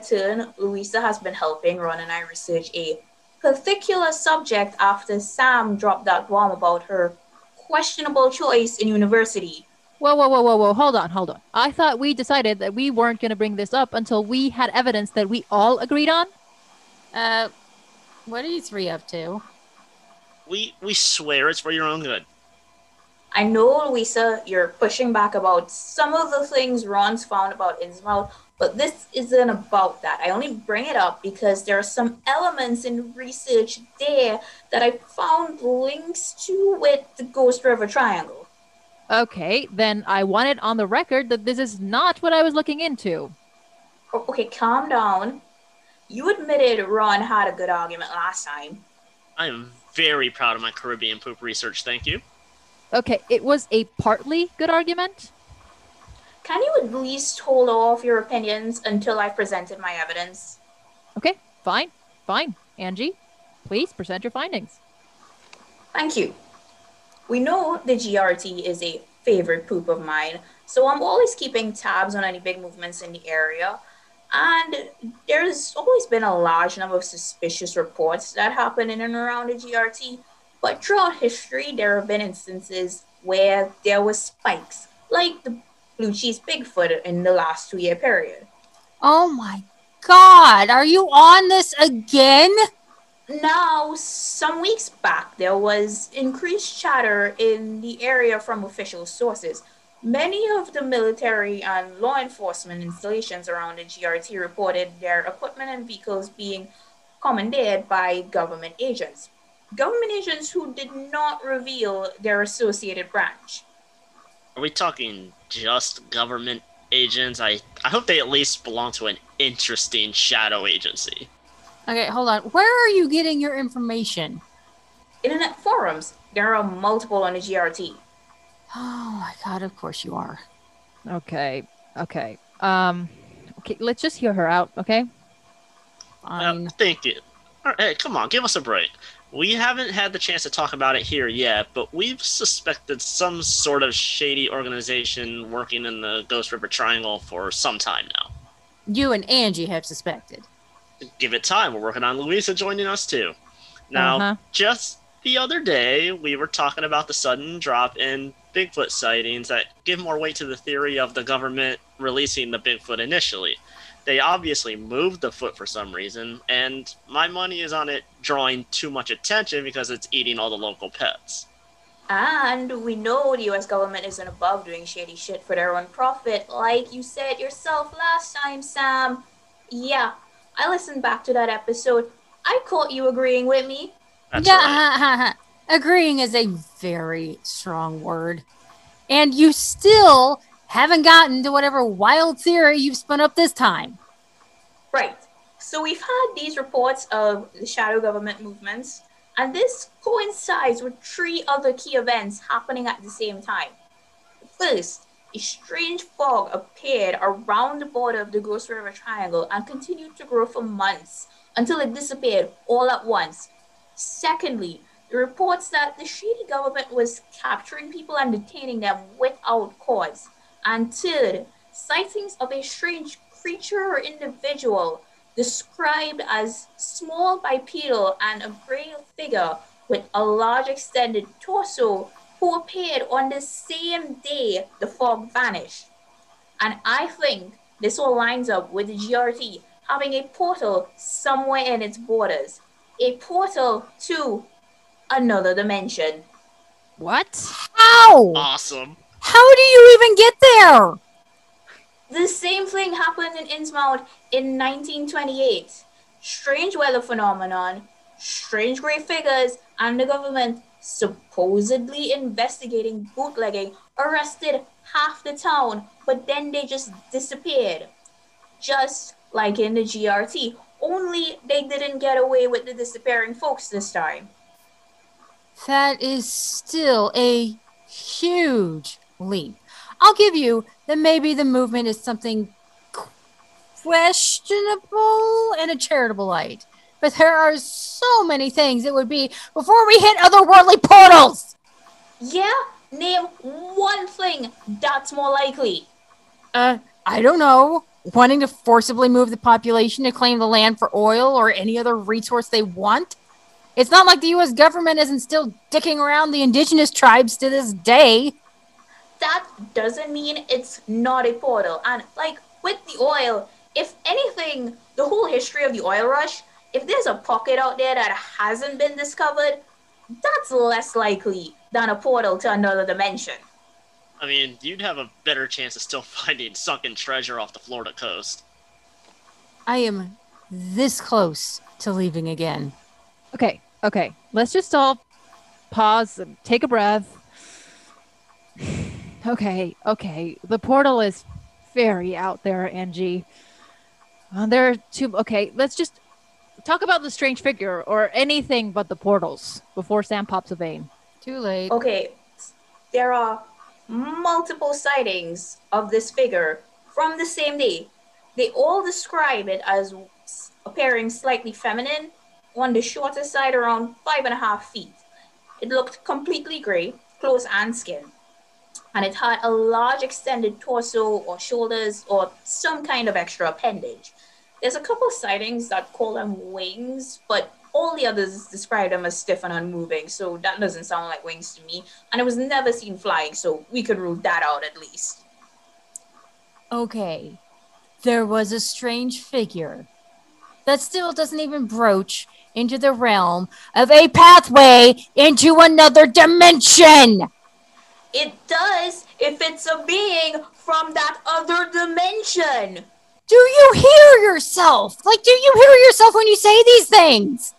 a rare turn, Louisa has been helping Ron and I research a particular subject after Sam dropped that bomb about her questionable choice in university. Whoa, whoa, whoa, whoa, whoa. Hold on, hold on. I thought we decided that we weren't going to bring this up until we had evidence that we all agreed on. Uh, what are you three up to? We we swear it's for your own good. I know, Louisa, you're pushing back about some of the things Ron's found about Innsmouth, but this isn't about that. I only bring it up because there are some elements in research there that I found links to with the Ghost River Triangle. Okay, then I want it on the record that this is not what I was looking into. Okay, calm down. You admitted Ron had a good argument last time. I am very proud of my Caribbean poop research. Thank you. Okay, it was a partly good argument. Can you at least hold off your opinions until I've presented my evidence? Okay, fine, fine. Angie, please present your findings. Thank you. We know the GRT is a favorite poop of mine, so I'm always keeping tabs on any big movements in the area. And there's always been a large number of suspicious reports that happen in and around the GRT. But throughout history, there have been instances where there were spikes, like the blue cheese Bigfoot in the last two year period. Oh my god, are you on this again? Now, some weeks back, there was increased chatter in the area from official sources. Many of the military and law enforcement installations around the GRT reported their equipment and vehicles being commandeered by government agents. Government agents who did not reveal their associated branch. Are we talking just government agents? I I hope they at least belong to an interesting shadow agency. Okay, hold on. Where are you getting your information? Internet forums, there are multiple on the GRT. Oh my god, of course you are. Okay, okay. Um, okay, let's just hear her out, okay? Fine. Uh, thank you. All right, hey, come on, give us a break. We haven't had the chance to talk about it here yet, but we've suspected some sort of shady organization working in the Ghost River Triangle for some time now. you and Angie have suspected. Give it time. We're working on Louisa joining us too. Now, Uh-huh. just the other day, we were talking about the sudden drop in Bigfoot sightings that give more weight to the theory of the government releasing the Bigfoot initially. They obviously moved the foot for some reason, and my money is on it drawing too much attention because it's eating all the local pets. And we know the US government isn't above doing shady shit for their own profit, like you said yourself last time, Sam. Yeah, I listened back to that episode. I caught you agreeing with me. That's yeah, right. agreeing is a very strong word. And you still haven't gotten to whatever wild theory you've spun up this time. Right. So we've had these reports of the shadow government movements, and this coincides with three other key events happening at the same time. First, a strange fog appeared around the border of the Ghost River Triangle and continued to grow for months until it disappeared all at once. Secondly, the reports that the shady government was capturing people and detaining them without cause. And third, sightings of a strange creature or individual described as small bipedal and a gray figure with a large extended torso who appeared on the same day the fog vanished. And I think this all lines up with the GRT having a portal somewhere in its borders. A portal to another dimension. What? How? Awesome. How do you even get there? The same thing happened in Innsmouth in 1928. Strange weather phenomenon, strange gray figures, and the government supposedly investigating bootlegging arrested half the town, but then they just disappeared. Just like in the GRT, only they didn't get away with the disappearing folks this time. That is still a huge leap. I'll give you that maybe the movement is something questionable in a charitable light. But there are so many things it would be before we hit otherworldly portals. Yeah, name one thing that's more likely. Uh, I don't know. wanting to forcibly move the population to claim the land for oil or any other resource they want. It's not like the US government isn't still dicking around the indigenous tribes to this day. That doesn't mean it's not a portal. And like with the oil, if anything, the whole history of the oil rush, if there's a pocket out there that hasn't been discovered, that's less likely than a portal to another dimension. I mean, you'd have a better chance of still finding sunken treasure off the Florida coast. I am this close to leaving again. Okay, okay. Let's just all pause and take a breath. Okay, okay. The portal is very out there, Angie. Uh, there are two. Okay, let's just talk about the strange figure or anything but the portals before Sam pops a vein. Too late. Okay, there are multiple sightings of this figure from the same day. They all describe it as appearing slightly feminine, on the shorter side, around five and a half feet. It looked completely gray, clothes and skin, and it had a large extended torso or shoulders or some kind of extra appendage. There's a couple sightings that call them wings, but all the others describe them as stiff and unmoving, so that doesn't sound like wings to me. And it was never seen flying, so we could rule that out at least. Okay. There was a strange figure that still doesn't even broach into the realm of a pathway into another dimension. It does if it's a being from that other dimension. Do you hear yourself? Like, do you hear yourself when you say these things?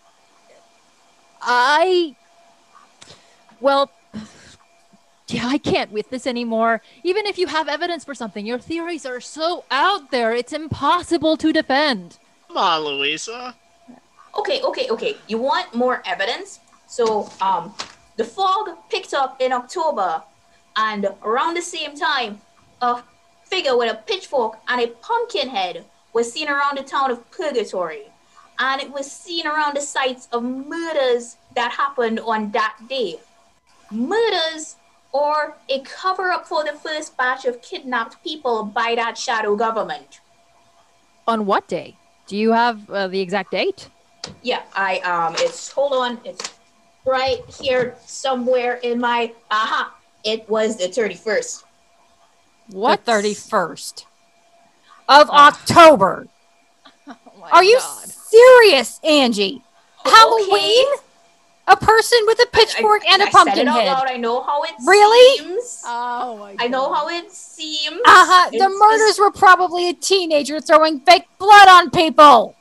I. Well. Yeah, I can't with this anymore. Even if you have evidence for something, your theories are so out there, it's impossible to defend. Come on, Louisa. Okay, okay, okay. You want more evidence? So, um, the fog picked up in October, and around the same time, a figure with a pitchfork and a pumpkin head was seen around the town of Purgatory. And it was seen around the sites of murders that happened on that day. Murders or a cover up for the first batch of kidnapped people by that shadow government. On what day? Do you have uh, the exact date? Yeah, I um it's hold on, it's right here somewhere in my aha. It was the 31st. What? The 31st of October. Oh Are you God. serious, Angie? Halloween? Okay. A person with a pitchfork I- and I a said pumpkin it out head. loud. I know how it Really? seems. Oh my God. I know how it seems. Uh-huh. The murders just- were probably a teenager throwing fake blood on people.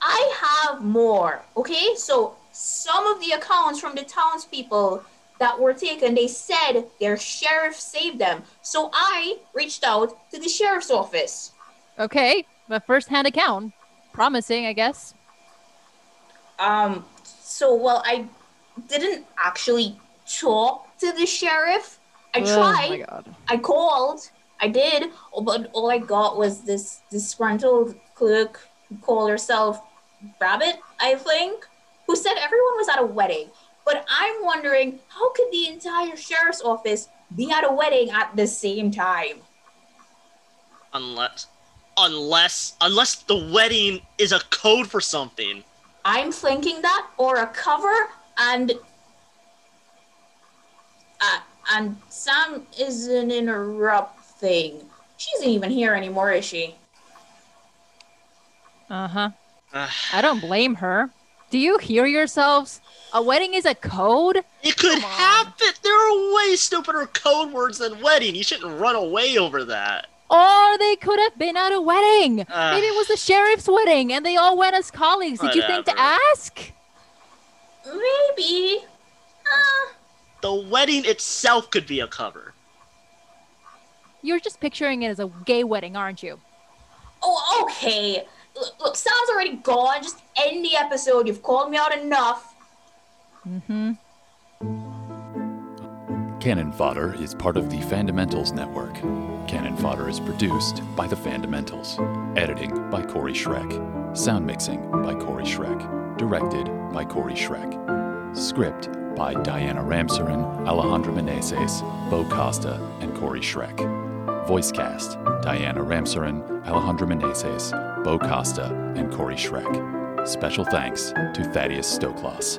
I have more. Okay, so some of the accounts from the townspeople that were taken, they said their sheriff saved them. So I reached out to the sheriff's office. Okay, a first-hand account. Promising, I guess. Um, so well, I didn't actually talk to the sheriff. I Oh tried. my God. I called. I did, oh, but all I got was this disgruntled clerk who called herself Rabbit, I think, who said everyone was at a wedding. But I'm wondering, how could the entire sheriff's office be at a wedding at the same time? Unless, unless, unless the wedding is a code for something. I'm thinking that, or a cover, and uh, and Sam isn't interrupting. She isn't even here anymore, is she? Uh-huh. Uh, I don't blame her. Do you hear yourselves? A wedding is a code? it could Come on. happen. There are way stupider code words than wedding. You shouldn't run away over that. Or they could have been at a wedding. Uh, Maybe it was the sheriff's wedding and they all went as colleagues. Did you think to ask? Maybe. Uh, The wedding itself could be a cover. You're just picturing it as a gay wedding, aren't you? oh, okay. Look, Sam's already gone. Just end the episode. You've called me out enough. Mm-hmm. Cannon Fodder is part of the Fundamentals Network. Cannon Fodder is produced by the Fundamentals. Editing by Corey Schreck. Sound mixing by Corey Schreck. Directed by Corey Schreck. Script by Diana Ramsaran, Alejandra Meneses, Bo Costa, and Corey Schreck. Voice cast Diana Ramsaran, Alejandro Meneses, Bo Costa, and Corey Schreck. Special thanks to Thaddeus Stoklos.